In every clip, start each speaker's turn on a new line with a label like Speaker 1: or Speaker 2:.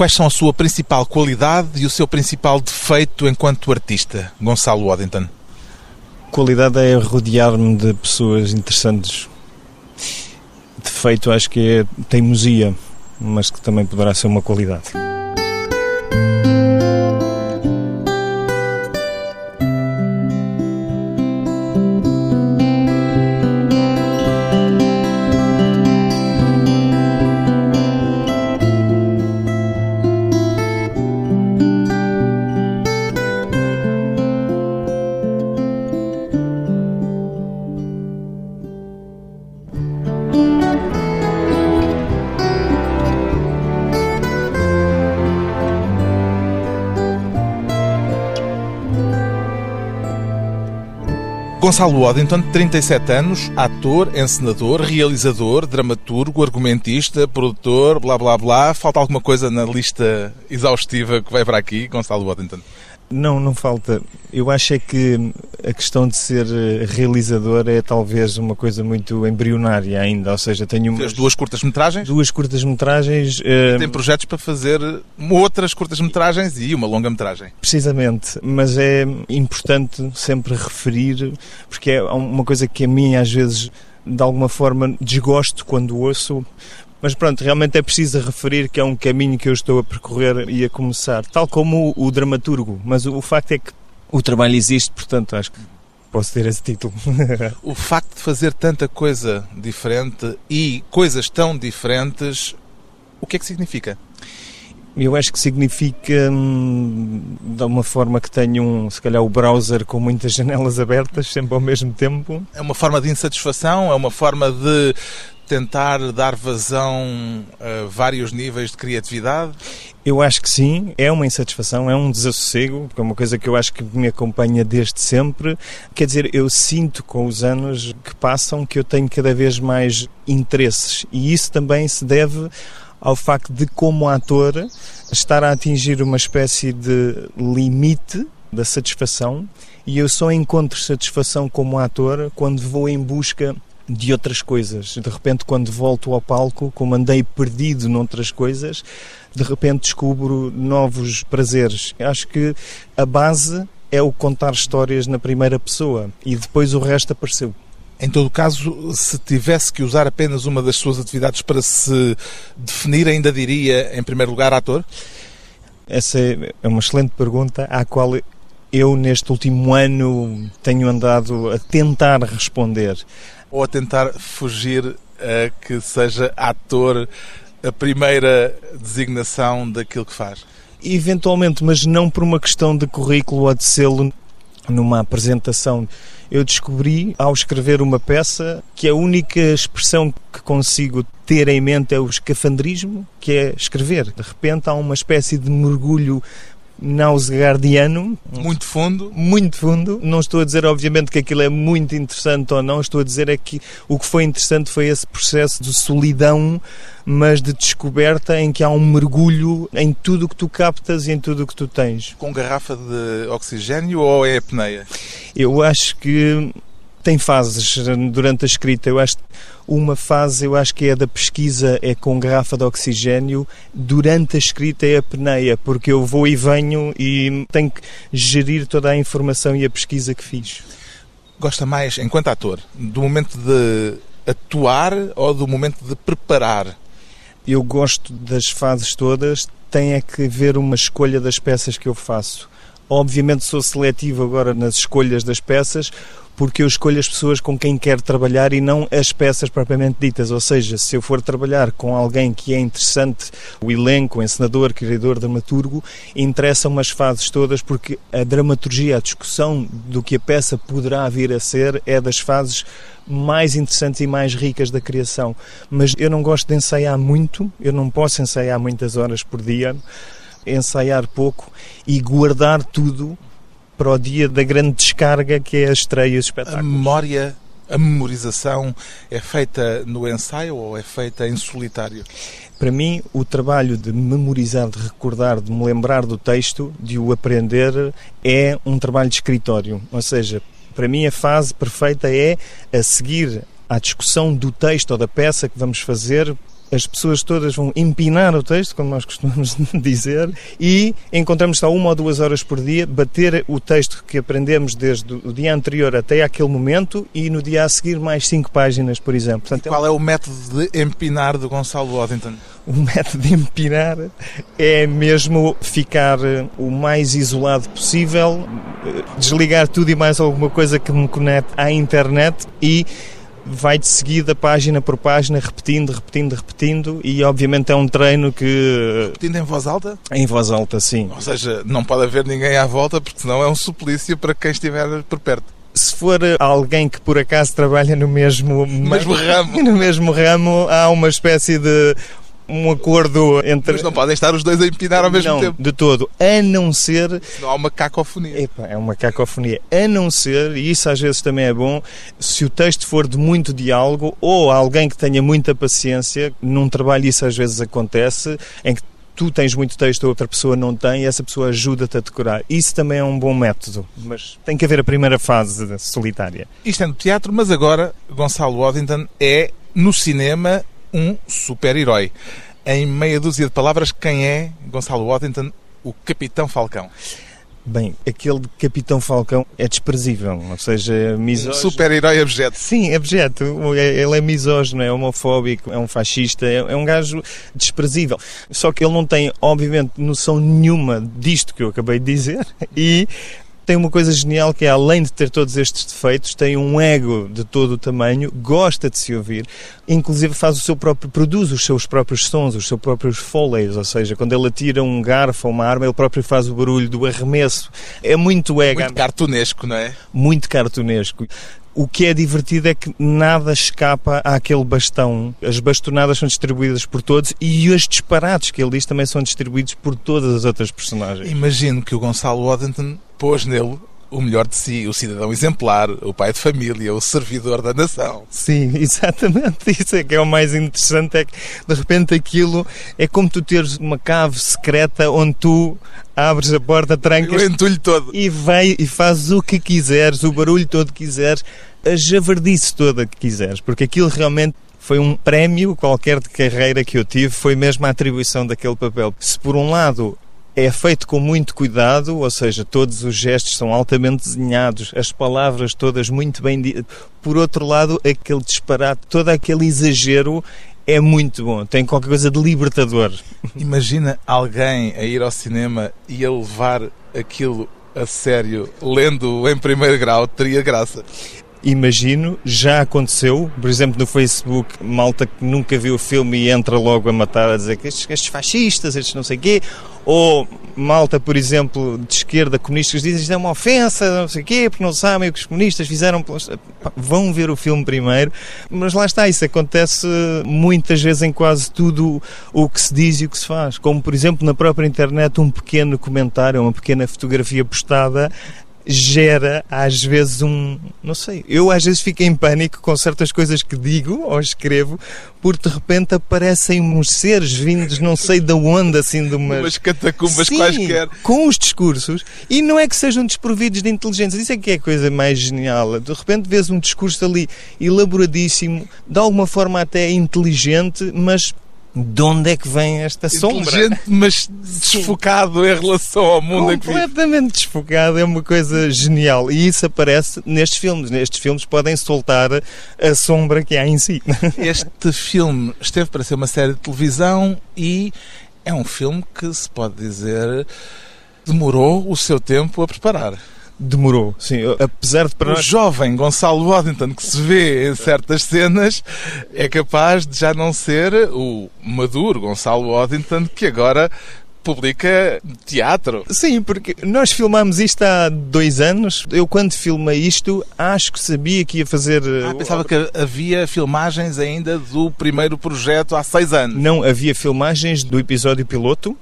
Speaker 1: Quais são a sua principal qualidade e o seu principal defeito enquanto artista, Gonçalo Waddington?
Speaker 2: Qualidade é rodear-me de pessoas interessantes. Defeito acho que é teimosia, mas que também poderá ser uma qualidade.
Speaker 1: Gonçalo Waddington, 37 anos, ator, encenador, realizador, dramaturgo, argumentista, produtor, blá blá blá. Falta alguma coisa na lista exaustiva que vai para aqui, Gonçalo Waddington?
Speaker 2: Não, não falta. Eu acho é que a questão de ser eh, realizador é talvez uma coisa muito embrionária ainda, ou seja, tenho
Speaker 1: umas, duas curtas-metragens?
Speaker 2: Duas curtas-metragens.
Speaker 1: Uh... Tem projetos para fazer outras curtas-metragens e uma longa-metragem.
Speaker 2: Precisamente, mas é importante sempre referir, porque é uma coisa que a mim às vezes de alguma forma desgosto quando ouço, mas pronto, realmente é preciso referir que é um caminho que eu estou a percorrer e a começar, tal como o, o dramaturgo. Mas o, o facto é que o trabalho existe, portanto acho que posso ter esse título.
Speaker 1: o facto de fazer tanta coisa diferente e coisas tão diferentes, o que é que significa?
Speaker 2: Eu acho que significa hum, de uma forma que tenho, um, se calhar, o browser com muitas janelas abertas, sempre ao mesmo tempo.
Speaker 1: É uma forma de insatisfação? É uma forma de tentar dar vazão a vários níveis de criatividade?
Speaker 2: Eu acho que sim, é uma insatisfação, é um desassossego, porque é uma coisa que eu acho que me acompanha desde sempre. Quer dizer, eu sinto com os anos que passam que eu tenho cada vez mais interesses e isso também se deve ao facto de, como ator, estar a atingir uma espécie de limite da satisfação e eu só encontro satisfação como ator quando vou em busca de outras coisas. De repente, quando volto ao palco, como andei perdido noutras coisas, de repente descubro novos prazeres. Acho que a base é o contar histórias na primeira pessoa e depois o resto apareceu.
Speaker 1: Em todo caso, se tivesse que usar apenas uma das suas atividades para se definir, ainda diria, em primeiro lugar, ator?
Speaker 2: Essa é uma excelente pergunta à qual eu, neste último ano, tenho andado a tentar responder
Speaker 1: ou a tentar fugir a que seja ator a primeira designação daquilo que faz?
Speaker 2: Eventualmente, mas não por uma questão de currículo ou de selo numa apresentação. Eu descobri, ao escrever uma peça, que a única expressão que consigo ter em mente é o escafandrismo, que é escrever. De repente há uma espécie de mergulho nausegardiano.
Speaker 1: Muito fundo.
Speaker 2: Muito fundo. Não estou a dizer, obviamente, que aquilo é muito interessante ou não, estou a dizer é que o que foi interessante foi esse processo de solidão, mas de descoberta em que há um mergulho em tudo o que tu captas e em tudo o que tu tens.
Speaker 1: Com garrafa de oxigênio ou é apneia?
Speaker 2: Eu acho que tem fases durante a escrita. Eu acho uma fase, eu acho que é da pesquisa, é com garrafa de oxigênio. Durante a escrita é a peneia, porque eu vou e venho e tenho que gerir toda a informação e a pesquisa que fiz.
Speaker 1: Gosta mais, enquanto ator, do momento de atuar ou do momento de preparar?
Speaker 2: Eu gosto das fases todas. Tem é que ver uma escolha das peças que eu faço. Obviamente sou seletivo agora nas escolhas das peças, porque eu escolho as pessoas com quem quero trabalhar e não as peças propriamente ditas. Ou seja, se eu for trabalhar com alguém que é interessante, o elenco, o encenador, criador, dramaturgo, interessam as fases todas porque a dramaturgia, a discussão do que a peça poderá vir a ser é das fases mais interessantes e mais ricas da criação. Mas eu não gosto de ensaiar muito, eu não posso ensaiar muitas horas por dia, ensaiar pouco e guardar tudo para o dia da grande descarga que é a estreia dos espetáculos.
Speaker 1: A memória, a memorização é feita no ensaio ou é feita em solitário?
Speaker 2: Para mim, o trabalho de memorizar, de recordar, de me lembrar do texto, de o aprender, é um trabalho de escritório. Ou seja, para mim a fase perfeita é a seguir à discussão do texto ou da peça que vamos fazer as pessoas todas vão empinar o texto, como nós costumamos dizer, e encontramos só uma ou duas horas por dia, bater o texto que aprendemos desde o dia anterior até aquele momento e no dia a seguir mais cinco páginas, por exemplo.
Speaker 1: Portanto, qual é o método de empinar do Gonçalo Waddington?
Speaker 2: O método de empinar é mesmo ficar o mais isolado possível, desligar tudo e mais alguma coisa que me conecte à internet e vai de seguida página por página, repetindo, repetindo, repetindo, e obviamente é um treino que.
Speaker 1: Repetindo em voz alta?
Speaker 2: Em voz alta, sim.
Speaker 1: Ou seja, não pode haver ninguém à volta, porque senão é um suplício para quem estiver por perto.
Speaker 2: Se for alguém que por acaso trabalha no mesmo,
Speaker 1: no mesmo ramo,
Speaker 2: no mesmo ramo, há uma espécie de um acordo entre.
Speaker 1: Mas não podem estar os dois a empinar ao mesmo
Speaker 2: não,
Speaker 1: tempo.
Speaker 2: De todo. A não ser.
Speaker 1: Não há uma cacofonia.
Speaker 2: Epa, é uma cacofonia. A não ser, e isso às vezes também é bom, se o texto for de muito diálogo ou alguém que tenha muita paciência, num trabalho isso às vezes acontece, em que tu tens muito texto, a outra pessoa não tem, e essa pessoa ajuda-te a decorar. Isso também é um bom método, mas tem que haver a primeira fase solitária.
Speaker 1: Isto é no teatro, mas agora Gonçalo Waddington é no cinema um super-herói. Em meia dúzia de palavras, quem é Gonçalo Waddington, o Capitão Falcão?
Speaker 2: Bem, aquele Capitão Falcão é desprezível, ou seja, misógino.
Speaker 1: Um super-herói abjeto.
Speaker 2: Sim, abjeto. Ele é misógino, é homofóbico, é um fascista, é um gajo desprezível. Só que ele não tem, obviamente, noção nenhuma disto que eu acabei de dizer e tem uma coisa genial que é, além de ter todos estes defeitos, tem um ego de todo o tamanho, gosta de se ouvir, inclusive faz o seu próprio, produz os seus próprios sons, os seus próprios foleys, ou seja, quando ele atira um garfo ou uma arma, ele próprio faz o barulho do arremesso. É muito ego.
Speaker 1: Muito cartunesco, não é?
Speaker 2: Muito cartunesco. O que é divertido é que nada escapa àquele bastão. As bastonadas são distribuídas por todos e os disparates que ele diz também são distribuídos por todas as outras personagens.
Speaker 1: Imagino que o Gonçalo Waddington pôs nele o melhor de si, o cidadão exemplar, o pai de família, o servidor da nação.
Speaker 2: Sim, exatamente. Isso é que é o mais interessante, é que de repente aquilo é como tu teres uma cave secreta onde tu abres a porta, trancas
Speaker 1: o entulho todo.
Speaker 2: e vai e fazes o que quiseres, o barulho todo que quiseres, a javardice toda que quiseres, porque aquilo realmente foi um prémio qualquer de carreira que eu tive, foi mesmo a atribuição daquele papel. Se por um lado é feito com muito cuidado, ou seja, todos os gestos são altamente desenhados, as palavras todas muito bem. Por outro lado, aquele disparate, todo aquele exagero é muito bom, tem qualquer coisa de libertador.
Speaker 1: Imagina alguém a ir ao cinema e a levar aquilo a sério, lendo em primeiro grau, teria graça
Speaker 2: imagino, já aconteceu, por exemplo, no Facebook, malta que nunca viu o filme e entra logo a matar, a dizer que estes, estes fascistas, estes não sei quê, ou malta, por exemplo, de esquerda, comunistas, dizem isto é uma ofensa, não sei quê, porque não sabem o que os comunistas fizeram. Vão ver o filme primeiro, mas lá está, isso acontece muitas vezes em quase tudo o que se diz e o que se faz. Como, por exemplo, na própria internet, um pequeno comentário, uma pequena fotografia postada gera às vezes um. Não sei. Eu às vezes fico em pânico com certas coisas que digo ou escrevo, porque de repente aparecem uns seres vindos, não sei de onde, assim, de umas.
Speaker 1: Umas catacumbas
Speaker 2: Sim,
Speaker 1: quaisquer.
Speaker 2: Com os discursos. E não é que sejam desprovidos de inteligência. Isso é que é a coisa mais genial. De repente vês um discurso ali elaboradíssimo, de alguma forma até inteligente, mas de onde é que vem esta sombra?
Speaker 1: Inteligente, mas desfocado em relação ao mundo
Speaker 2: Completamente desfocado, é uma coisa genial. E isso aparece nestes filmes. Nestes filmes podem soltar a sombra que há em si.
Speaker 1: Este filme esteve para ser uma série de televisão e é um filme que se pode dizer demorou o seu tempo a preparar.
Speaker 2: Demorou, sim. Apesar de para
Speaker 1: o nós... jovem Gonçalo Waddington que se vê em certas cenas é capaz de já não ser o maduro Gonçalo Waddington que agora publica teatro.
Speaker 2: Sim, porque nós filmámos isto há dois anos. Eu, quando filmei isto, acho que sabia que ia fazer.
Speaker 1: Ah, pensava que havia filmagens ainda do primeiro projeto há seis anos.
Speaker 2: Não, havia filmagens do episódio piloto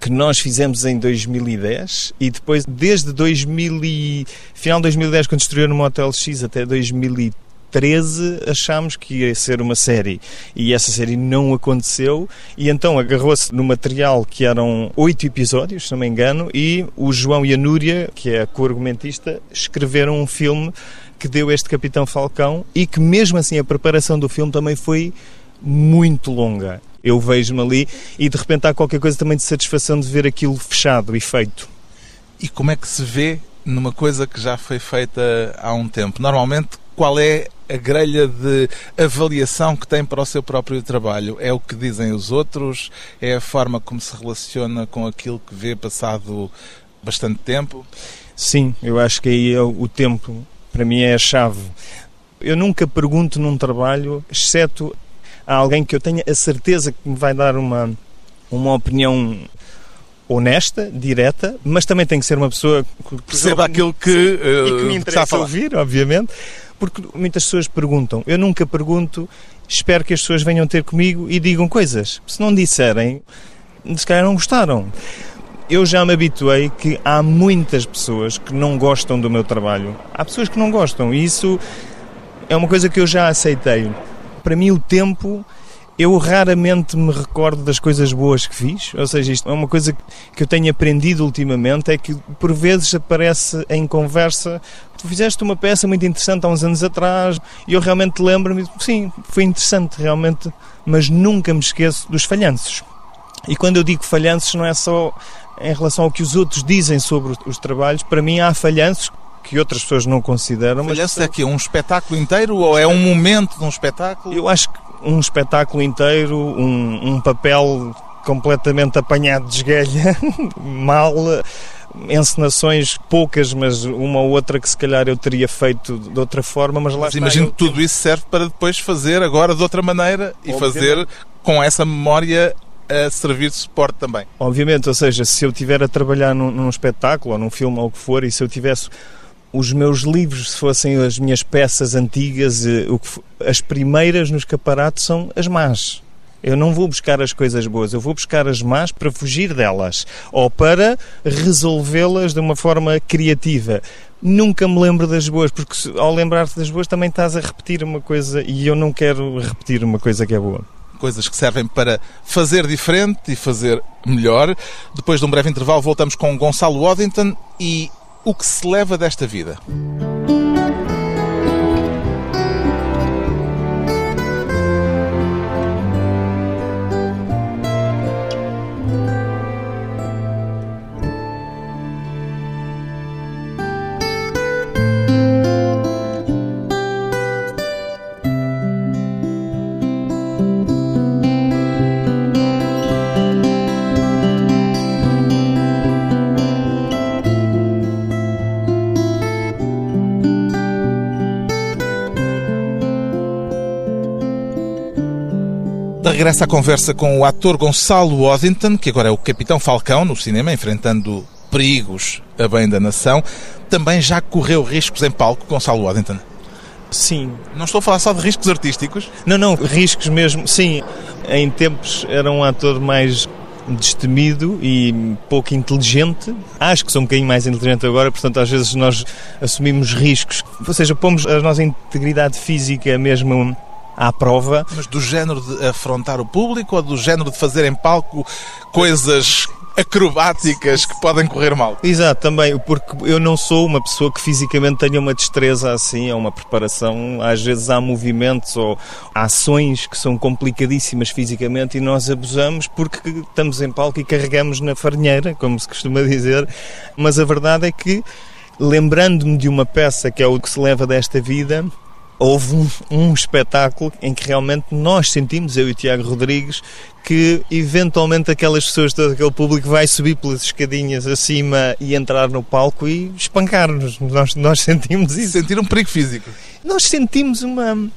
Speaker 2: que nós fizemos em 2010 e depois desde 2000 e, final de 2010 quando estreou no Motel X até 2013 achámos que ia ser uma série. E essa série não aconteceu. E então agarrou-se no material que eram oito episódios, se não me engano, e o João e a Núria, que é a co-argumentista, escreveram um filme que deu este Capitão Falcão e que mesmo assim a preparação do filme também foi muito longa Eu vejo-me ali e de repente há qualquer coisa também de satisfação de ver aquilo fechado e feito.
Speaker 1: E como é que se vê numa coisa que já foi feita há um tempo? Normalmente, qual é a grelha de avaliação que tem para o seu próprio trabalho? É o que dizem os outros? É a forma como se relaciona com aquilo que vê passado bastante tempo?
Speaker 2: Sim, eu acho que aí é o tempo, para mim, é a chave. Eu nunca pergunto num trabalho, exceto a alguém que eu tenha a certeza que me vai dar uma, uma opinião honesta, direta, mas também tem que ser uma pessoa que
Speaker 1: perceba aquilo que, uh,
Speaker 2: que me interessa ouvir, obviamente, porque muitas pessoas perguntam. Eu nunca pergunto, espero que as pessoas venham ter comigo e digam coisas. Se não disserem, se calhar não gostaram. Eu já me habituei que há muitas pessoas que não gostam do meu trabalho. Há pessoas que não gostam e isso é uma coisa que eu já aceitei. Para mim, o tempo, eu raramente me recordo das coisas boas que fiz. Ou seja, isto é uma coisa que eu tenho aprendido ultimamente: é que por vezes aparece em conversa. Tu fizeste uma peça muito interessante há uns anos atrás e eu realmente lembro-me, sim, foi interessante realmente, mas nunca me esqueço dos falhanços. E quando eu digo falhanços, não é só em relação ao que os outros dizem sobre os trabalhos, para mim há falhanços que outras pessoas não consideram.
Speaker 1: Falhanço mas... é que um espetáculo inteiro ou é um momento de um espetáculo?
Speaker 2: Eu acho que um espetáculo inteiro, um, um papel completamente apanhado de esguelha, mal, encenações poucas, mas uma ou outra que se calhar eu teria feito de outra forma, mas lá
Speaker 1: mas imagino que tudo isso serve para depois fazer agora de outra maneira e Obviamente. fazer com essa memória a servir de suporte também.
Speaker 2: Obviamente, ou seja, se eu estiver a trabalhar num, num espetáculo ou num filme ou o que for, e se eu tivesse os meus livros, se fossem as minhas peças antigas, eh, as primeiras no escaparate são as más. Eu não vou buscar as coisas boas, eu vou buscar as más para fugir delas ou para resolvê-las de uma forma criativa. Nunca me lembro das boas, porque ao lembrar-te das boas também estás a repetir uma coisa e eu não quero repetir uma coisa que é boa
Speaker 1: coisas que servem para fazer diferente e fazer melhor. Depois de um breve intervalo, voltamos com Gonçalo Waddington e o que se leva desta vida. Regressa à conversa com o ator Gonçalo Waddington, que agora é o Capitão Falcão no cinema, enfrentando perigos a bem da nação. Também já correu riscos em palco, Gonçalo Waddington?
Speaker 2: Sim.
Speaker 1: Não estou a falar só de riscos artísticos?
Speaker 2: Não, não, riscos mesmo. Sim, em tempos era um ator mais destemido e pouco inteligente. Acho que sou um bocadinho mais inteligente agora, portanto, às vezes nós assumimos riscos, ou seja, pomos a nossa integridade física mesmo à prova.
Speaker 1: Mas do género de afrontar o público ou do género de fazer em palco coisas acrobáticas que podem correr mal.
Speaker 2: Exato, também, porque eu não sou uma pessoa que fisicamente tenha uma destreza assim, é uma preparação. Às vezes há movimentos ou ações que são complicadíssimas fisicamente e nós abusamos porque estamos em palco e carregamos na farinheira, como se costuma dizer. Mas a verdade é que, lembrando-me de uma peça que é o que se leva desta vida, houve um, um, espetáculo em que realmente nós sentimos, eu e o Tiago Rodrigues, que eventualmente aquelas pessoas, todo aquele público vai subir pelas escadinhas acima e entrar no palco e espancar-nos. Nós, nós sentimos isso.
Speaker 1: Sentir um perigo físico.
Speaker 2: Nós sentimos uma.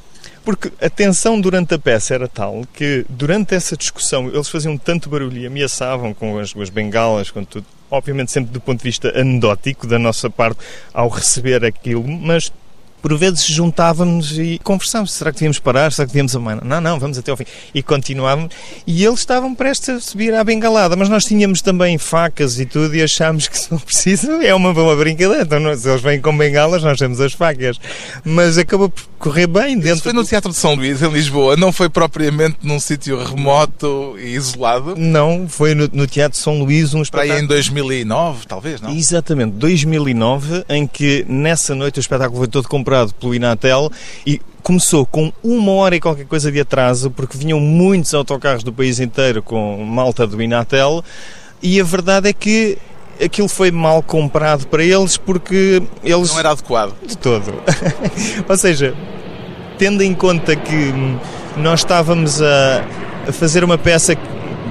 Speaker 2: Porque a tensão durante a peça era tal que, durante essa discussão, eles faziam tanto barulho e ameaçavam com as, com as bengalas, com tudo. Obviamente, sempre do ponto de vista anedótico da nossa parte ao receber aquilo, mas por vezes juntávamos e conversávamos. Será que devíamos parar? Será que devíamos amar? Não, não, vamos até ao fim. E continuávamos. E eles estavam prestes a subir à bengalada, mas nós tínhamos também facas e tudo e achámos que se não preciso é uma boa brincadeira. Então, se eles vêm com bengalas, nós temos as facas. Mas acabou por correr bem dentro. Isso
Speaker 1: foi no Teatro de São Luís, em Lisboa, não foi propriamente num sítio remoto e isolado?
Speaker 2: Não, foi no, no Teatro de São Luís, um
Speaker 1: espetáculo. Para aí em 2009, talvez, não?
Speaker 2: Exatamente, 2009, em que nessa noite o espetáculo foi todo comprado pelo Inatel e começou com uma hora e qualquer coisa de atraso, porque vinham muitos autocarros do país inteiro com malta do Inatel, e a verdade é que aquilo foi mal comprado para eles porque eles.
Speaker 1: Não era adequado.
Speaker 2: De todo. Ou seja, tendo em conta que nós estávamos a fazer uma peça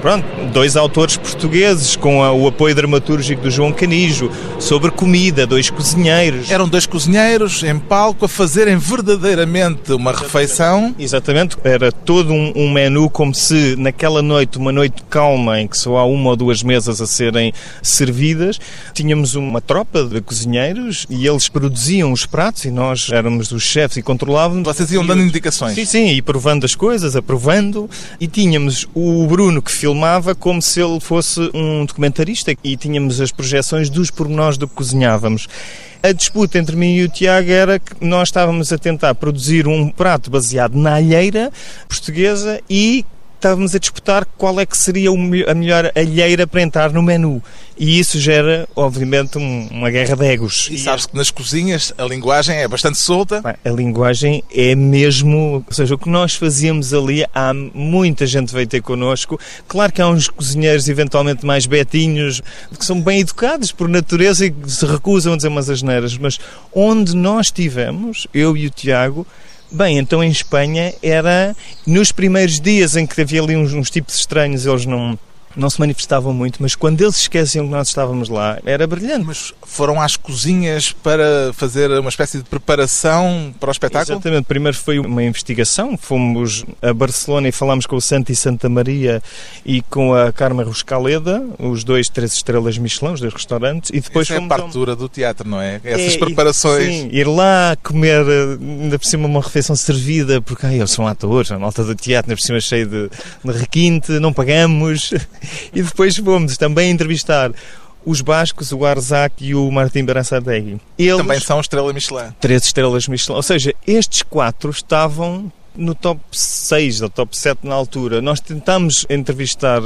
Speaker 2: pronto, dois autores portugueses com a, o apoio dramatúrgico do João Canijo, sobre comida, dois cozinheiros.
Speaker 1: Eram dois cozinheiros em palco a fazerem verdadeiramente uma
Speaker 2: Exatamente.
Speaker 1: refeição.
Speaker 2: Exatamente, era todo um, um menu como se naquela noite, uma noite calma em que só há uma ou duas mesas a serem servidas, tínhamos uma tropa de cozinheiros e eles produziam os pratos e nós éramos os chefes e controlávamos.
Speaker 1: Vocês iam dando indicações.
Speaker 2: Sim, sim, e provando as coisas, aprovando. E tínhamos o Bruno que filmava como se ele fosse um documentarista e tínhamos as projeções dos pormenores do que cozinhávamos. A disputa entre mim e o Tiago era que nós estávamos a tentar produzir um prato baseado na alheira portuguesa e estávamos a disputar qual é que seria a melhor alheira para entrar no menu. E isso gera, obviamente, um, uma guerra de egos.
Speaker 1: E sabes que nas cozinhas a linguagem é bastante solta.
Speaker 2: A linguagem é mesmo, ou seja, o que nós fazíamos ali, há muita gente veio ter connosco. Claro que há uns cozinheiros eventualmente mais betinhos, que são bem educados por natureza e se recusam a dizer umas asneiras, mas onde nós estivemos, eu e o Tiago, Bem, então em Espanha era nos primeiros dias em que havia ali uns, uns tipos estranhos, eles não, não se manifestavam muito, mas quando eles esqueciam que nós estávamos lá, era brilhante.
Speaker 1: Mas foram às cozinhas para fazer uma espécie de preparação para o espetáculo?
Speaker 2: Exatamente. Primeiro foi uma investigação. Fomos a Barcelona e falámos com o Santi Santa Maria e com a Carmen Ruscaleda, os dois três estrelas Michelin, os dois restaurantes. E depois
Speaker 1: Essa é a partura do teatro, não é? Essas
Speaker 2: É,
Speaker 1: preparações.
Speaker 2: Sim, ir lá comer, eh, ainda por cima, uma refeição servida, porque ai, eles são atores, a malta do teatro, ainda por cima cheio de, de requinte, não pagamos. E depois fomos também entrevistar os bascos, o Arzac e o Martim Berançadegui. Eles,
Speaker 1: Também são estrela Michelin.
Speaker 2: três estrelas Michelin. Ou seja, estes quatro estavam no top 6 ou top 7 na altura. Nós tentámos entrevistar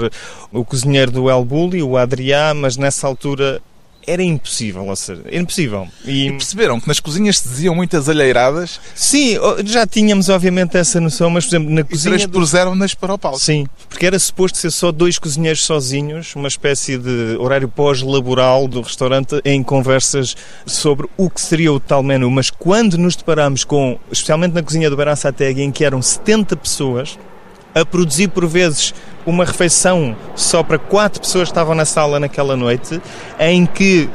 Speaker 2: o cozinheiro do El Bulli, o Adrià, mas nessa altura era impossível, ou seja, era impossível.
Speaker 1: E perceberam que nas cozinhas se diziam muitas alheiradas
Speaker 2: Sim, já tínhamos obviamente essa noção, mas por exemplo na
Speaker 1: e
Speaker 2: cozinha... do-
Speaker 1: transpuseram-nas para o palco.
Speaker 2: Sim, porque era suposto ser só dois cozinheiros sozinhos, uma espécie de horário pós-laboral do restaurante em conversas sobre o que seria o tal menu. Mas quando nos deparamos com, especialmente na cozinha do Berançategui, em que eram 70 pessoas a produzir por vezes uma refeição só para quatro pessoas que estavam na sala naquela noite, em que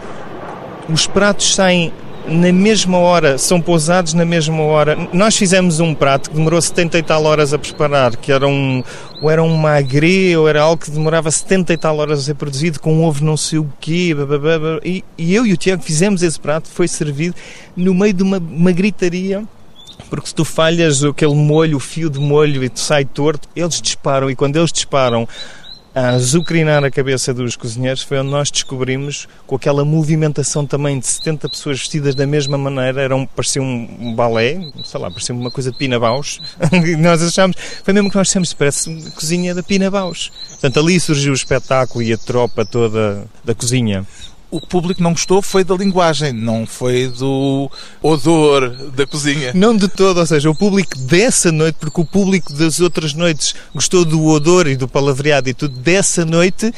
Speaker 2: os pratos saem na mesma hora, são pousados na mesma hora. Nós fizemos um prato que demorou 70 e tal horas a preparar, que era um, ou era um magre, ou era algo que demorava 70 e tal horas a ser produzido, com ovo não sei o quê, bababá, e, e eu e o Tiago fizemos esse prato, foi servido no meio de uma, uma gritaria porque se tu falhas aquele molho, o fio de molho e tu sai torto, eles disparam e quando eles disparam a azucrinar a cabeça dos cozinheiros foi onde nós descobrimos com aquela movimentação também de 70 pessoas vestidas da mesma maneira, era um, parecia um, balé, sei lá, parecia uma coisa de Pina Baus. e nós achámos, foi mesmo que nós dissemos, parece cozinha da Pina Baus. Portanto, ali surgiu o espetáculo e a tropa toda da cozinha.
Speaker 1: O público não gostou foi da linguagem, não foi do odor da cozinha.
Speaker 2: Não de todo, ou seja, o público dessa noite, porque o público das outras noites gostou do odor e do palavreado e tudo, dessa noite,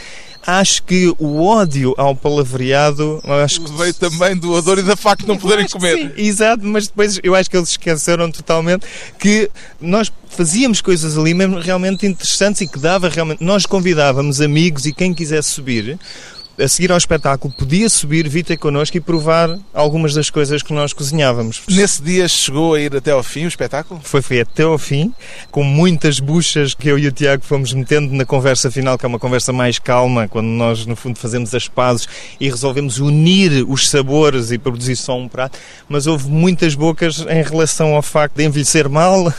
Speaker 2: acho que o ódio ao palavreado, acho que
Speaker 1: Veio também do odor e da facto de não poderem comer.
Speaker 2: sim, exato, mas depois eu acho que eles esqueceram totalmente que nós fazíamos coisas ali mesmo realmente interessantes e que dava realmente. Nós convidávamos amigos e quem quisesse subir. A seguir ao espetáculo, podia subir, vir ter connosco e provar algumas das coisas que nós cozinhávamos.
Speaker 1: Nesse dia chegou a ir até ao fim o espetáculo?
Speaker 2: Foi, foi até ao fim, com muitas buchas que eu e o Tiago fomos metendo na conversa final, que é uma conversa mais calma, quando nós, no fundo, fazemos as pazes e resolvemos unir os sabores e produzir só um prato. Mas houve muitas bocas em relação ao facto de envelhecer mal,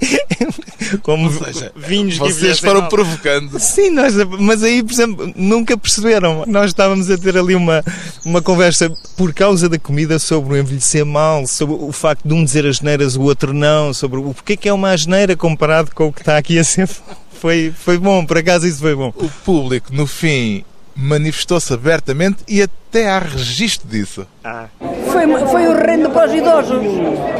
Speaker 2: como
Speaker 1: Ou seja,
Speaker 2: vinhos que
Speaker 1: Vocês foram
Speaker 2: mal.
Speaker 1: provocando.
Speaker 2: Sim, nós, mas aí, por exemplo, nunca perceberam. Nós estávamos a ter ali uma, uma conversa por causa da comida sobre o envelhecer mal, sobre o facto de um dizer as neiras, o outro não, sobre o porquê que é uma asneira comparado com o que está aqui a ser. Foi, foi bom, por acaso isso foi bom.
Speaker 1: O público, no fim, manifestou-se abertamente e até há registro disso.
Speaker 3: Foi Foi, foi horrendo para os idosos.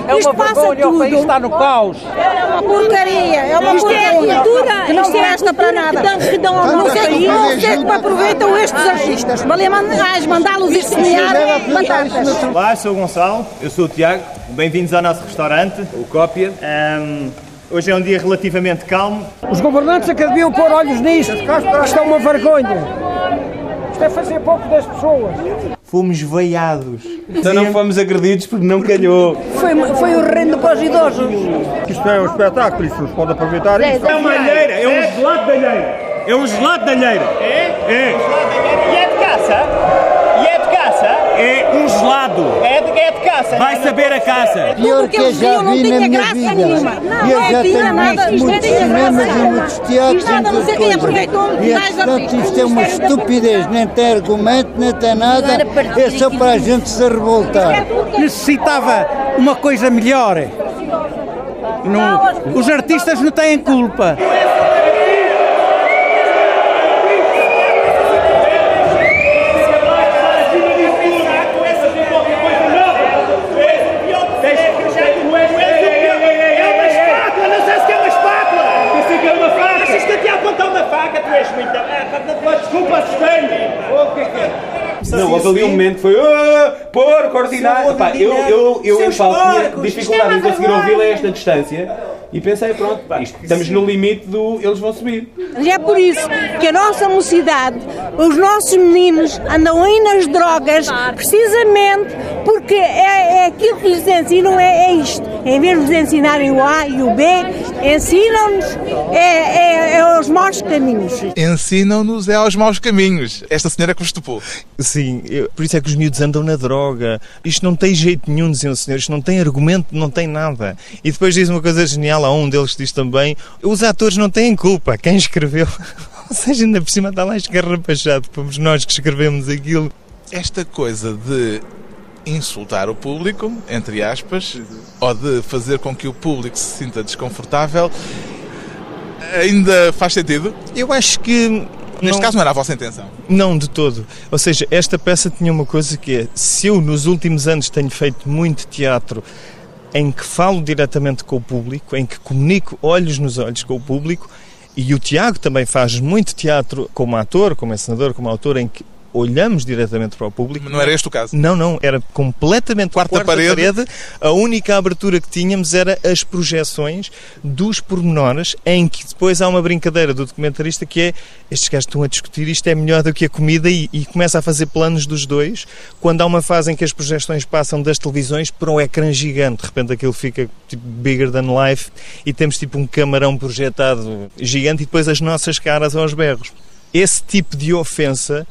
Speaker 4: É uma
Speaker 3: Isto passa
Speaker 4: vergonha, o
Speaker 3: tudo.
Speaker 4: país está no caos.
Speaker 3: É uma porcaria, é uma
Speaker 5: Isto é
Speaker 3: porcaria.
Speaker 5: cultura,
Speaker 3: que não
Speaker 5: é
Speaker 3: presta para
Speaker 5: cultura
Speaker 3: nada.
Speaker 5: que dão- que dão ao
Speaker 3: não
Speaker 5: nosso país.
Speaker 3: não sei como aproveitam estes artistas. Mais mandá-los essemear batatas.
Speaker 6: Olá, sou o Gonçalo, eu sou o Tiago, bem-vindos ao nosso restaurante, o Cópia. Ahm, hoje é um dia relativamente calmo.
Speaker 4: Os governantes é que deviam pôr olhos nisto. Isto é uma vergonha. Isto é fazer pouco das pessoas.
Speaker 6: Fomos veiados. Então não fomos agredidos porque não calhou.
Speaker 3: Foi, foi horrendo para os idosos.
Speaker 7: Isto é um espetáculo, isso pode aproveitar isso.
Speaker 6: É uma alheira, é um gelado de alheira. É um gelado de alheira. É? É.
Speaker 8: É
Speaker 6: um gelado.
Speaker 8: É de, é de caça?
Speaker 6: Vai saber a caça.
Speaker 3: Tudo que eles viam não tinha graça nenhuma. Não,
Speaker 9: eu
Speaker 3: não
Speaker 9: já
Speaker 3: tinha
Speaker 9: tenho
Speaker 3: nada. Isto não
Speaker 9: muitos
Speaker 3: tinha graça.
Speaker 9: e muitos teatros.
Speaker 3: Isto nada, não sei quem
Speaker 9: coisas.
Speaker 3: aproveitou
Speaker 9: E,
Speaker 3: mais
Speaker 9: isto é uma estupidez, nem tem argumento, nem tem nada. É só para a gente se revoltar.
Speaker 10: necessitava uma coisa melhor. Não- os artistas não têm culpa.
Speaker 8: É uma espátula, não sei se é uma espátula! Pensei que era uma faca! Achas que eu te ia apontar uma faca? Tu és muito... Ah, Desculpa, assustei-me!
Speaker 6: Não, houve ali um momento que foi "Ah, porco, ordinário. Pá, eu, eu, eu em palco tinha dificuldade em conseguir ouvi-lo a esta distância e pensei, pronto, pá, estamos no limite do eles vão subir.
Speaker 5: E é por isso que a nossa mocidade, os nossos meninos andam aí nas drogas, precisamente porque é, é aquilo que lhes ensinam, é, é isto. Em vez de lhes ensinarem o A e o B, ensinam-nos é, é, é aos maus caminhos.
Speaker 1: Ensinam-nos é aos maus caminhos. Esta senhora que vos topou.
Speaker 2: Sim, eu- por isso é que os miúdos andam na droga. Isto não tem jeito nenhum, diziam os senhores, isto não tem argumento, não tem nada. E depois diz uma coisa genial, há um deles diz também: os atores não têm culpa, quem escreveu. Ou seja, ainda por cima está lá escarrapachado, fomos nós que escrevemos aquilo.
Speaker 1: Esta coisa de insultar o público, entre aspas, ou de fazer com que o público se sinta desconfortável, ainda faz sentido?
Speaker 2: Eu acho que.
Speaker 1: Neste
Speaker 2: não-
Speaker 1: caso não era a vossa intenção.
Speaker 2: Não, de todo. Ou seja, esta peça tinha uma coisa que é: se eu nos últimos anos tenho feito muito teatro em que falo diretamente com o público, em que comunico olhos nos olhos com o público, e o Tiago também faz muito teatro como ator, como encenador, como autor, em que olhamos diretamente para o público.
Speaker 1: Não era este o caso.
Speaker 2: Não, não, era completamente
Speaker 1: Quarta parede.
Speaker 2: A única abertura que tínhamos era as projeções dos pormenores, em que depois há uma brincadeira do documentarista que é estes gajos estão a discutir isto é melhor do que a comida e, e começa a fazer planos dos dois, quando há uma fase em que as projeções passam das televisões para um ecrã gigante, de repente aquilo fica tipo bigger than life e temos tipo um camarão projetado gigante e depois as nossas caras aos berros. Esse tipo de ofensa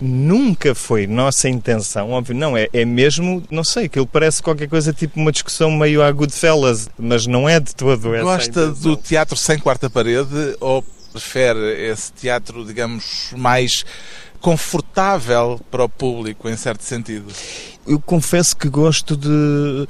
Speaker 2: nunca foi nossa intenção, óbvio, não, é, é mesmo, não sei, aquilo parece qualquer coisa tipo uma discussão meio a Goodfellas, mas não é de todo essa
Speaker 1: Gosta
Speaker 2: intenção.
Speaker 1: do teatro sem quarta parede ou prefere esse teatro, digamos, mais confortável para o público, em certo sentido?
Speaker 2: Eu confesso que gosto de...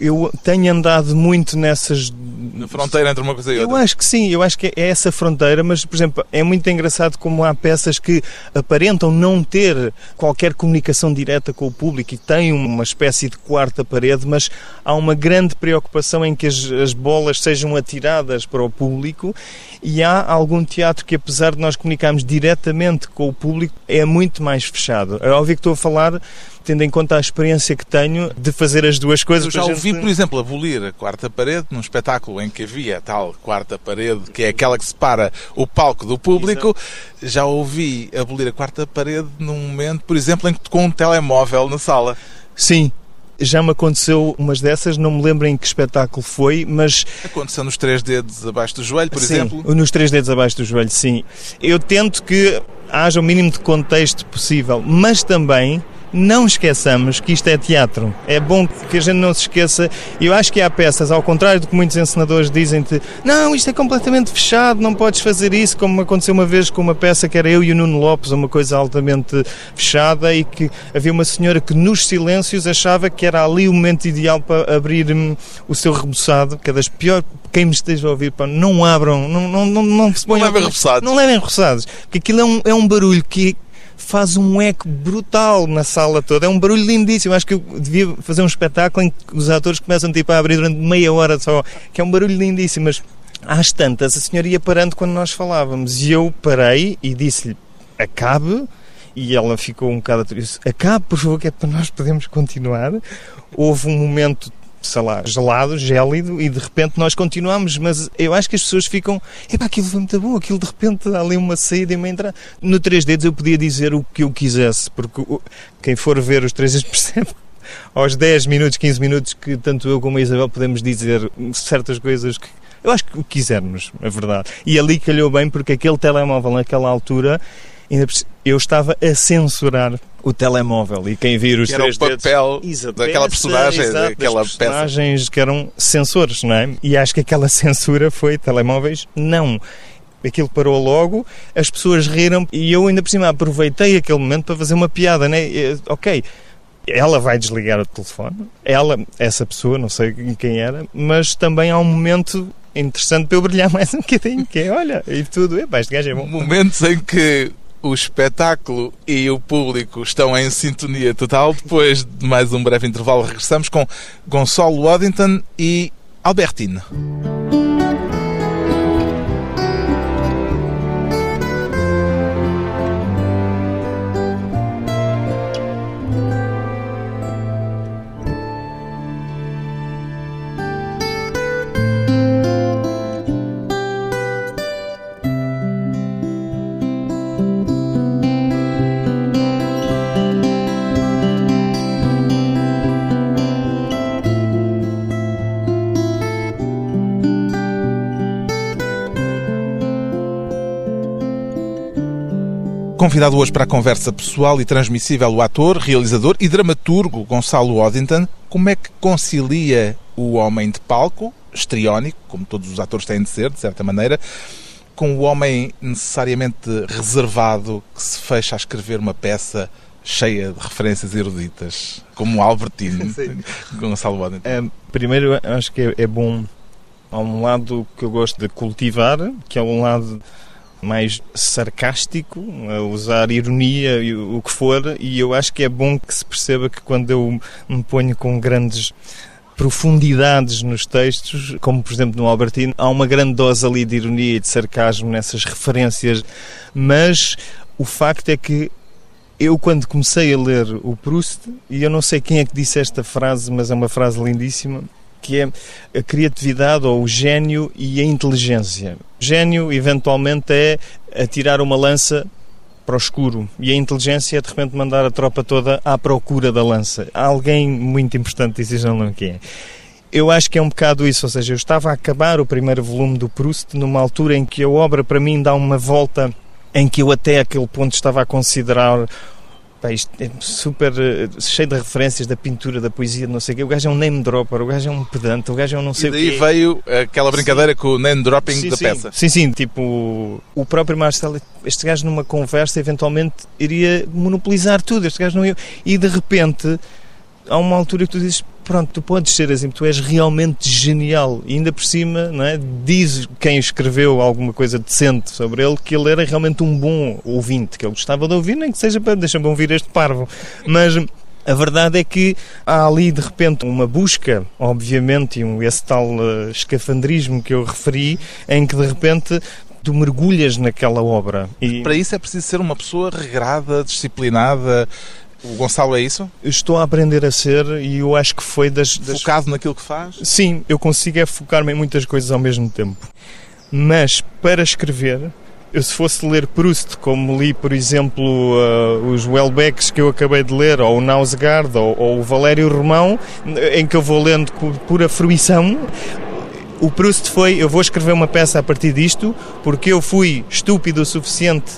Speaker 2: Eu tenho andado muito nessas
Speaker 1: Na fronteira entre uma coisa e
Speaker 2: Eu
Speaker 1: outra.
Speaker 2: acho que sim, eu acho que é essa fronteira, mas, por exemplo, é muito engraçado como há peças que aparentam não ter qualquer comunicação direta com o público e têm uma espécie de quarta parede, mas há uma grande preocupação em que as, as bolas sejam atiradas para o público e há algum teatro que, apesar de nós comunicarmos diretamente com o público, é muito mais fechado. É óbvio que estou a falar tendo em conta a experiência que tenho de fazer as duas coisas.
Speaker 1: Eu já
Speaker 2: Por
Speaker 1: ouvi, por exemplo, abolir a quarta parede num espetáculo em que havia a tal quarta parede, que é aquela que separa o palco do público. Já ouvi abolir a quarta parede num momento, por exemplo, em que tocou um telemóvel na sala.
Speaker 2: Sim, já me aconteceu umas dessas, não me lembro em que espetáculo foi, mas
Speaker 1: Aconteceu nos três dedos abaixo do joelho, por
Speaker 2: sim,
Speaker 1: exemplo.
Speaker 2: nos três dedos abaixo do joelho, sim. Eu tento que haja o mínimo de contexto possível, mas também não esqueçamos que isto é teatro. É bom que a gente não se esqueça. Eu acho que há peças, ao contrário do que muitos encenadores dizem-te, não, isto é completamente fechado, não podes fazer isso, como aconteceu uma vez com uma peça que era eu e o Nuno Lopes, uma coisa altamente fechada, e que havia uma senhora que nos silêncios achava que era ali o momento ideal para abrir hum, o seu reboçado, que é das piores. Quem me esteja a ouvir, pá, não abram, não, não, não, não se ponham.
Speaker 1: levem reboçados.
Speaker 2: Não levem reboçados, porque aquilo é um, é um barulho que faz um eco brutal na sala toda. É um barulho lindíssimo. Acho que eu devia fazer um espetáculo em que os atores começam tipo, a abrir durante meia hora só, que é um barulho lindíssimo. Mas às tantas, a senhora ia parando quando nós falávamos e eu parei e disse-lhe: acabe. E ela ficou um bocado triste. Acabe, por favor, que é para nós podermos continuar. Houve um momento sei lá, gelado, gélido, e de repente nós continuamos, mas eu acho que as pessoas ficam, epá, aquilo foi muito bom, aquilo de repente há ali uma saída e uma entrada. No Três Dedos eu podia dizer o que eu quisesse, porque quem for ver os Três Dedos percebe aos 10 minutos, 15 minutos que tanto eu como a Isabel podemos dizer certas coisas que eu acho que o quisermos, é verdade. E ali calhou bem porque aquele telemóvel naquela altura eu estava a censurar o telemóvel e quem vir os
Speaker 1: que três era o papel dedos, daquela personagem,
Speaker 2: exato,
Speaker 1: daquela
Speaker 2: personagens peça. que eram censores, não é? E acho que aquela censura foi telemóveis, não. Aquilo parou logo, as pessoas riram e eu ainda por cima aproveitei aquele momento para fazer uma piada, né? Ok, ela vai desligar o telefone, ela, essa pessoa, não sei quem era, mas também há um momento interessante para eu brilhar mais um bocadinho, que é, olha, e tudo, epá, este gajo é bom.
Speaker 1: Momentos em que o espetáculo e o público estão em sintonia total. Depois de mais um breve intervalo, regressamos com Gonçalo Waddington e Albertine. Convidado hoje para a conversa pessoal e transmissível o ator, realizador e dramaturgo Gonçalo Oddington. Como é que concilia o homem de palco, estriónico, como todos os atores têm de ser, de certa maneira, com o homem necessariamente reservado que se fecha a escrever uma peça cheia de referências eruditas, como o Albertino, Gonçalo Oddington?
Speaker 2: É, primeiro, acho que é, é bom. Há um lado que eu gosto de cultivar, que é um lado mais sarcástico, a usar ironia e o que for, e eu acho que é bom que se perceba que quando eu me ponho com grandes profundidades nos textos, como por exemplo no Albertino, há uma grande dose ali de ironia e de sarcasmo nessas referências, mas o facto é que eu quando comecei a ler o Proust, e eu não sei quem é que disse esta frase, mas é uma frase lindíssima, que é a criatividade ou o gênio e a inteligência. Gênio, eventualmente, é atirar uma lança para o escuro e a inteligência é de repente mandar a tropa toda à procura da lança. Há alguém muito importante, decisão não é. Eu acho que é um bocado isso, ou seja, eu estava a acabar o primeiro volume do Proust numa altura em que a obra para mim dá uma volta em que eu até aquele ponto estava a considerar Pá, isto é super uh, cheio de referências da pintura, da poesia, não sei o quê. O gajo é um name dropper, o gajo é um pedante, o gajo é um não sei
Speaker 1: e daí o quê. veio aquela brincadeira sim. com o name dropping
Speaker 2: sim,
Speaker 1: da
Speaker 2: sim.
Speaker 1: peça.
Speaker 2: Sim, sim, tipo, o próprio Marcelo, este gajo numa conversa eventualmente iria monopolizar tudo, este gajo não ia. E de repente há uma altura que tu dizes pronto, tu podes ser assim, tu és realmente genial. E ainda por cima, não é? diz quem escreveu alguma coisa decente sobre ele que ele era realmente um bom ouvinte, que ele gostava de ouvir, nem que seja para deixar-me ouvir este parvo. Mas a verdade é que há ali de repente uma busca, obviamente, e um, esse tal uh, escafandrismo que eu referi, em que de repente tu mergulhas naquela obra.
Speaker 1: E... Para isso é preciso ser uma pessoa regrada, disciplinada, o Gonçalo é isso?
Speaker 2: Estou a aprender a ser e eu acho que foi das, das...
Speaker 1: Focado naquilo que faz?
Speaker 2: Sim, eu consigo é focar-me em muitas coisas ao mesmo tempo. Mas para escrever, eu se fosse ler Proust, como li, por exemplo, uh, os Welbecks que eu acabei de ler, ou o Nausgard, ou, ou o Valério Romão, em que eu vou lendo por pura fruição, o Proust foi, eu vou escrever uma peça a partir disto, porque eu fui estúpido o suficiente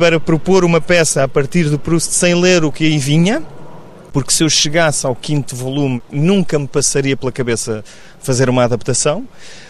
Speaker 2: para propor uma peça a partir do Proust sem ler o que aí vinha, porque se eu chegasse ao quinto volume nunca me passaria pela cabeça fazer uma adaptação.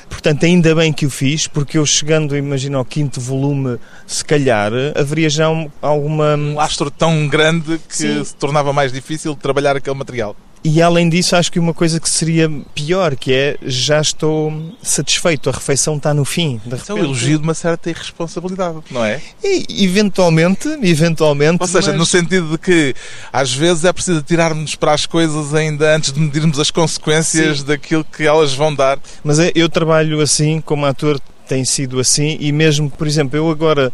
Speaker 2: Portanto, ainda bem que o fiz, porque eu chegando, imagino, ao quinto volume, se calhar, haveria já alguma...
Speaker 1: Um astro tão grande que Sim. se tornava mais difícil trabalhar aquele material.
Speaker 2: E além disso, acho que uma coisa que seria pior, que é já estou satisfeito, a refeição está no fim. De
Speaker 1: Isso é um elogio de uma certa irresponsabilidade, não é?
Speaker 2: E, eventualmente, eventualmente.
Speaker 1: Ou seja,
Speaker 2: mas...
Speaker 1: no sentido de que às vezes é preciso tirarmos para as coisas ainda antes de medirmos as consequências Sim. daquilo que elas vão dar.
Speaker 2: Mas é, eu trabalho assim, como ator tem sido assim, e mesmo, por exemplo, eu agora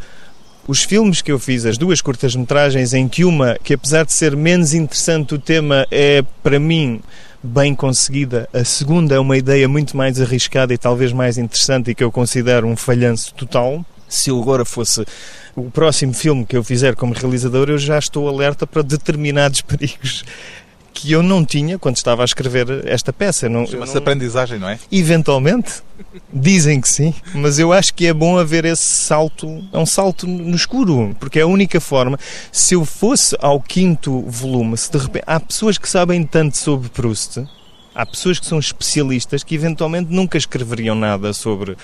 Speaker 2: os filmes que eu fiz, as duas curtas-metragens, em que uma, que apesar de ser menos interessante o tema, é para mim bem conseguida, a segunda é uma ideia muito mais arriscada e talvez mais interessante e que eu considero um falhanço total. Se eu agora fosse o próximo filme que eu fizer como realizador, eu já estou alerta para determinados perigos que eu não tinha quando estava a escrever esta peça.
Speaker 1: Chama-se não... aprendizagem, não é?
Speaker 2: Eventualmente, dizem que sim, mas eu acho que é bom haver esse salto, é um salto no escuro, porque é a única forma. Se eu fosse ao quinto volume, se de repente há pessoas que sabem tanto sobre Proust, há pessoas que são especialistas que eventualmente nunca escreveriam nada sobre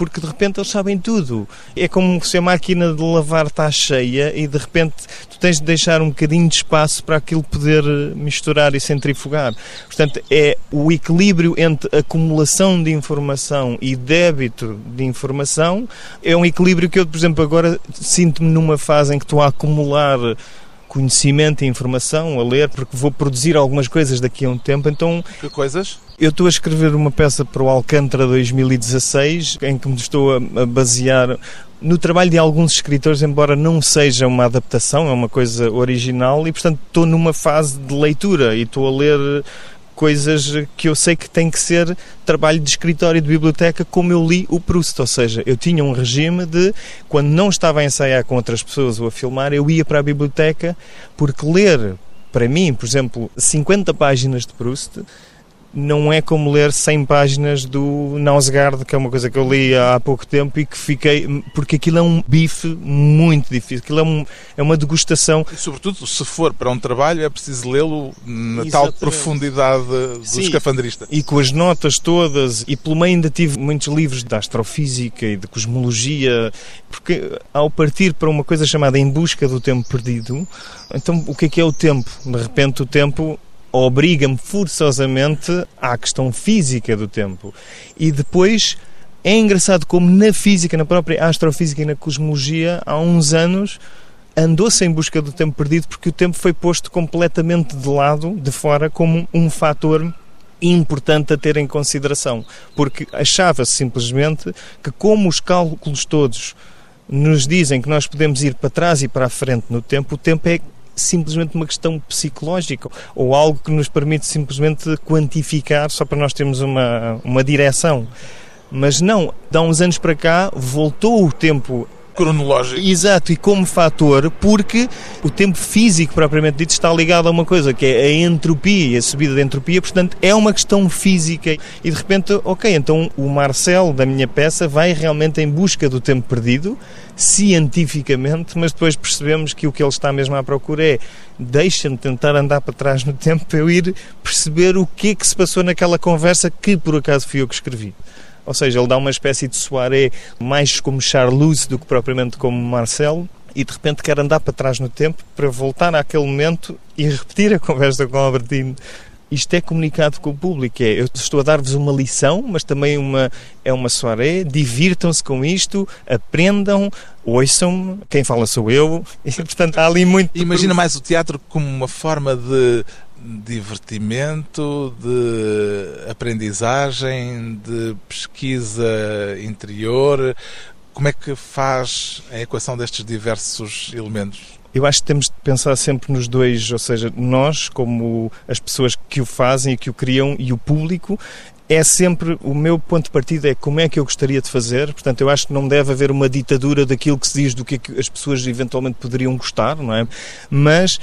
Speaker 2: porque de repente eles sabem tudo. É como se a máquina de lavar está cheia e de repente tu tens de deixar um bocadinho de espaço para aquilo poder misturar e centrifugar. Portanto, é o equilíbrio entre acumulação de informação e débito de informação. É um equilíbrio que eu, por exemplo, agora sinto-me numa fase em que estou a acumular conhecimento e informação a ler, porque vou produzir algumas coisas daqui a um tempo, então...
Speaker 1: Que coisas?
Speaker 2: Eu estou a escrever uma peça para o Alcântara 2016, em que me estou a basear no trabalho de alguns escritores, embora não seja uma adaptação, é uma coisa original, e portanto estou numa fase de leitura e estou a ler coisas que eu sei que tem que ser trabalho de escritório e de biblioteca, como eu li o Proust. Ou seja, eu tinha um regime de, quando não estava a ensaiar com outras pessoas ou a filmar, eu ia para a biblioteca, porque ler, para mim, por exemplo, 50 páginas de Proust não é como ler 100 páginas do Nausgard, que é uma coisa que eu li há pouco tempo e que fiquei. porque aquilo é um bife muito difícil, aquilo é, um, é uma degustação.
Speaker 1: E, sobretudo, se for para um trabalho, é preciso lê-lo na Exatamente. tal profundidade do Sim, escafandrista.
Speaker 2: E com as notas todas, e pelo meio ainda tive muitos livros de astrofísica e de cosmologia, porque ao partir para uma coisa chamada Em Busca do Tempo Perdido, então o que é que é o tempo? De repente, o tempo obriga-me forçosamente à questão física do tempo. E depois é engraçado como na física, na própria astrofísica e na cosmologia, há uns anos andou-se em busca do tempo perdido porque o tempo foi posto completamente de lado, de fora, como um fator importante a ter em consideração, porque achava-se simplesmente que como os cálculos todos nos dizem que nós podemos ir para trás e para a frente no tempo, o tempo é simplesmente uma questão psicológica ou algo que nos permite simplesmente quantificar só para nós termos uma, uma direção. Mas não, de há uns anos para cá voltou o tempo
Speaker 1: cronológico.
Speaker 2: Exato, e como fator, porque o tempo físico propriamente dito está ligado a uma coisa que é a entropia a subida da entropia, portanto é uma questão física. E de repente, ok, então o Marcel da minha peça vai realmente em busca do tempo perdido, cientificamente, mas depois percebemos que o que ele está mesmo à procura é deixa-me tentar andar para trás no tempo para eu ir perceber o que é que se passou naquela conversa que por acaso fui eu que escrevi. Ou seja, ele dá uma espécie de soirée mais como Charluz do que propriamente como Marcelo e de repente quer andar para trás no tempo para voltar àquele momento e repetir a conversa com Albertino. Isto é comunicado com o público. É, eu estou a dar-vos uma lição, mas também uma, é uma soirée. Divirtam-se com isto, aprendam, ouçam. Quem fala sou eu. E, portanto, há ali muito.
Speaker 1: Imagina mais o teatro como uma forma de divertimento, de aprendizagem, de pesquisa interior. Como é que faz a equação destes diversos elementos?
Speaker 2: Eu acho que temos de pensar sempre nos dois, ou seja, nós, como as pessoas que o fazem e que o criam, e o público, é sempre o meu ponto de partida é como é que eu gostaria de fazer. Portanto, eu acho que não deve haver uma ditadura daquilo que se diz do que, é as pessoas eventualmente poderiam gostar, não é? Mas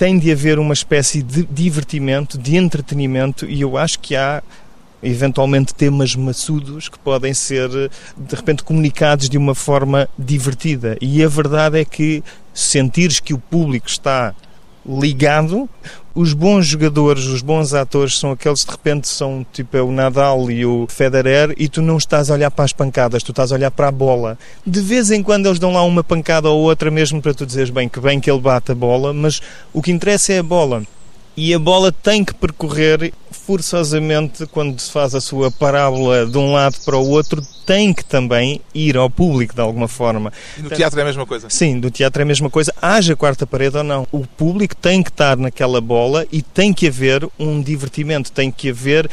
Speaker 2: tem de haver uma espécie de divertimento, de entretenimento, e eu acho que há eventualmente temas maçudos que podem ser de repente comunicados de uma forma divertida. E a verdade é que sentires que o público está ligado. Os bons jogadores, os bons atores são aqueles que de repente são tipo é o Nadal e o Federer e tu não estás a olhar para as pancadas, tu estás a olhar para a bola. De vez em quando eles dão lá uma pancada ou outra mesmo para tu dizeres bem que bem que ele bate a bola, mas o que interessa é a bola. E a bola tem que percorrer forçosamente, quando se faz a sua parábola de um lado para o outro, tem que também ir ao público de alguma forma.
Speaker 1: E no teatro é a mesma coisa?
Speaker 2: Sim, no teatro é a mesma coisa, haja quarta parede ou não. O público tem que estar naquela bola e tem que haver um divertimento, tem que haver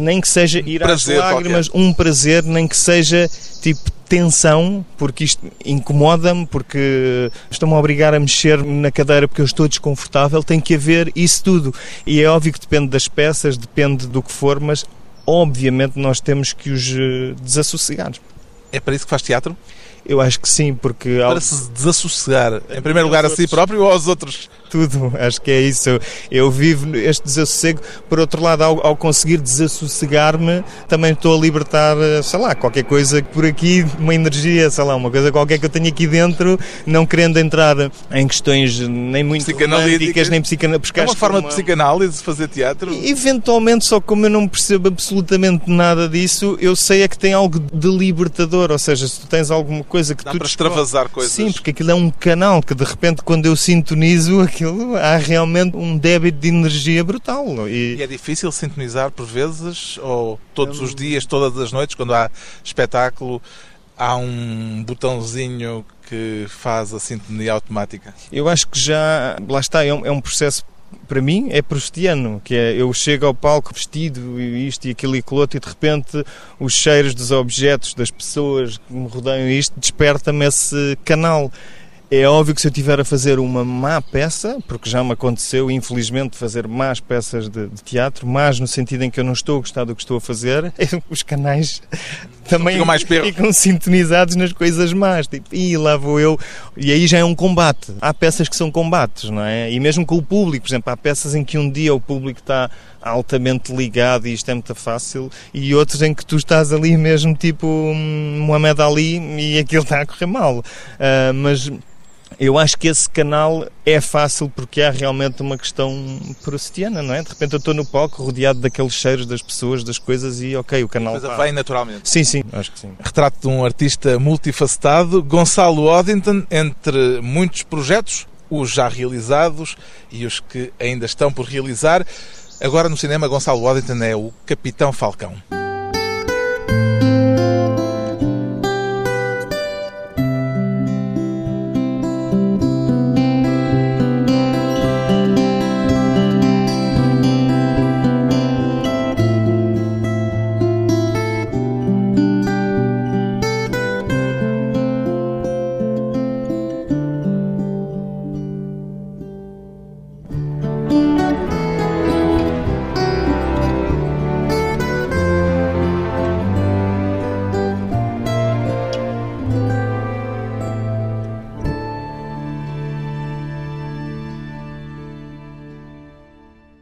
Speaker 2: nem que seja ir
Speaker 1: prazer
Speaker 2: às lágrimas,
Speaker 1: qualquer.
Speaker 2: um prazer, nem que seja tipo tensão, porque isto incomoda-me, porque estão-me a obrigar a mexer na cadeira porque eu estou desconfortável, tem que haver isso tudo. E é óbvio que depende das peças, depende do que for, mas obviamente nós temos que os eh, desassossegar.
Speaker 1: É para isso que faz teatro?
Speaker 2: Eu acho que sim, porque
Speaker 1: Para se desassossegar, em primeiro lugar a si próprio ou aos outros?
Speaker 2: Tudo, acho que é isso. Eu, eu vivo este desassossego. Por outro lado, ao, ao conseguir desassossegar-me, também estou a libertar, eh, sei lá, qualquer coisa por aqui, uma energia, sei lá, uma coisa qualquer que eu tenho aqui dentro, não querendo entrar em questões nem muito
Speaker 1: Psicanalíticas.
Speaker 2: nem psicanalíticas.
Speaker 1: É uma forma de psicanálise fazer teatro?
Speaker 2: Eventualmente, só como eu não percebo absolutamente nada disso, eu sei é que tem algo de libertador, ou seja, se tu tens alguma coisa que
Speaker 1: Dá
Speaker 2: tu
Speaker 1: para extravasar coisas.
Speaker 2: Sim, porque aquilo é um canal que de repente quando eu sintonizo aquilo há realmente um débito de energia brutal.
Speaker 1: E
Speaker 2: E
Speaker 1: é difícil sintonizar por vezes, ou todos os dias, todas as noites, quando há espetáculo, há um botãozinho que faz a sintonia automática?
Speaker 2: eu acho que já, lá está, é um, é um processo para mim é prustiano, que é eu chego ao palco vestido e isto e aquilo e aquilo outro e de repente os cheiros dos objetos, das pessoas que me rodeiam isto desperta-me esse canal. É óbvio que se eu estiver a fazer uma má peça, porque já me aconteceu, infelizmente, fazer más peças de, de teatro, mas no sentido em que eu não estou a gostar do que estou a fazer, os canais também
Speaker 1: Ficam mais
Speaker 2: ficam sintonizados nas coisas más. Tipo, e lá vou eu. E aí já é um combate. Há peças que são combates, não é? E mesmo com o público, por exemplo, há peças em que um dia o público está altamente ligado e isto é muito fácil, e outros em que tu estás ali mesmo tipo um Muhammad Ali e aquilo está a correr mal. Ah, mas eu acho que esse canal é fácil porque há realmente uma questão proustiana, não é? De repente eu estou no palco rodeado daqueles cheiros das pessoas, das coisas e ok, o
Speaker 1: A
Speaker 2: canal
Speaker 1: coisa
Speaker 2: vai.
Speaker 1: vem naturalmente.
Speaker 2: Sim, sim, acho que sim.
Speaker 1: Retrato de um artista multifacetado, Gonçalo Oddington, entre muitos projetos, os já realizados e os que ainda estão por realizar. Agora no cinema, Gonçalo Oddington é o Capitão Falcão.